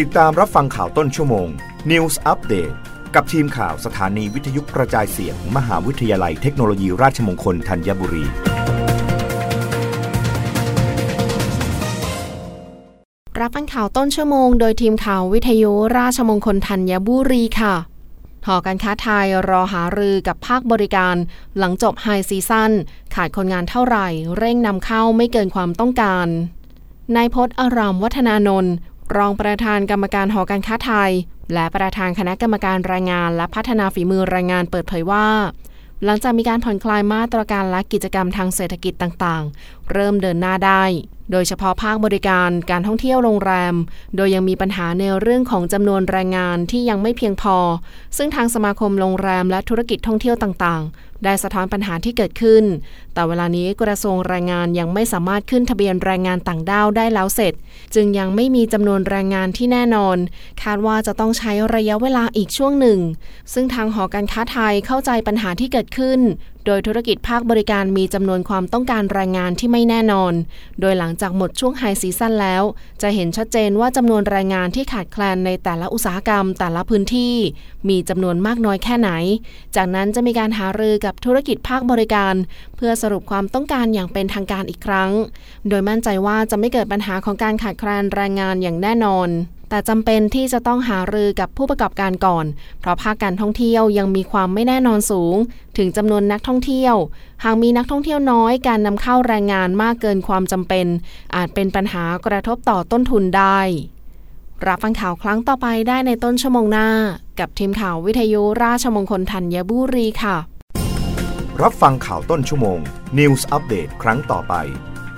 ติดตามรับฟังข่าวต้นชั่วโมง News Update กับทีมข่าวสถานีวิทยุกระจายเสียงมมหาวิทยาลัยเทคโนโลยีราชมงคลธัญบุรี รับฟังข่าวต้นชั่วโมง โดยทีมข่าววิทยุราชมงคลธัญบุรีค่ะหอการค้าไทยรอหารือกับภาคบริการ หลังจบไฮซีซั่นขาดคนงานเท่าไหร่ เร่งนำเข้าไม่เกินความต้องการนายพจน์อารามวัฒนานนท์ รองประธานกรรมการหอการค้าไทย และประธานคณะกรรมการแรงงานและพัฒนาฝีมือแรงงานเปิดเผยว่า หลังจากมีการผ่อนคลายมาตรการและกิจกรรมทางเศรษฐกิจต่างๆ เริ่มเดินหน้าได้โดยเฉพาะภาคบริการการท่องเที่ยวโรงแรม โดยยังมีปัญหาในเรื่องของจำนวนแรงงานที่ยังไม่เพียงพอ ซึ่งทางสมาคมโรงแรมและธุรกิจท่องเที่ยวต่างๆ ได้สะท้อนปัญหาที่เกิดขึ้น แต่เวลานี้กระทรวงแรงงานยังไม่สามารถขึ้นทะเบียนแรงงานต่างด้าวได้แล้วเสร็จ จึงยังไม่มีจำนวนแรงงานที่แน่นอน คาดว่าจะต้องใช้ระยะเวลาอีกช่วงหนึ่ง ซึ่งทางหอการค้าไทยเข้าใจปัญหาที่เกิดขึ้น โดยธุรกิจภาคบริการมีจำนวนความต้องการแรงงานที่ไม่แน่นอน โดยหลังจากหมดช่วงไฮซีซั่นแล้ว จะเห็นชัดเจนว่าจำนวนแรงงานที่ขาดแคลนในแต่ละอุตสาหกรรม แต่ละพื้นที่ มีจำนวนมากน้อยแค่ไหน จากนั้นจะมีการหารือกับธุรกิจภาคบริการ เพื่อสรุปความต้องการอย่างเป็นทางการอีกครั้ง โดยมั่นใจว่าจะไม่เกิดปัญหาของการขาดแคลนแรงงานอย่างแน่นอน แต่จำเป็นที่จะต้องหารือกับผู้ประกอบการก่อน เพราะภาคการท่องเที่ยวยังมีความไม่แน่นอนสูง ถึงจำนวนนักท่องเที่ยว หากมีนักท่องเที่ยวน้อยการนำเข้าแรงงานมากเกินความจำเป็น อาจเป็นปัญหากระทบต่อต้นทุนได้ รับฟังข่าวครั้งต่อไปได้ในต้นชั่วโมงหน้า กับทีมข่าววิทยุราชมงคลธัญบุรีค่ะ รับฟังข่าวต้นชั่วโมง News อัปเดตครั้งต่อไป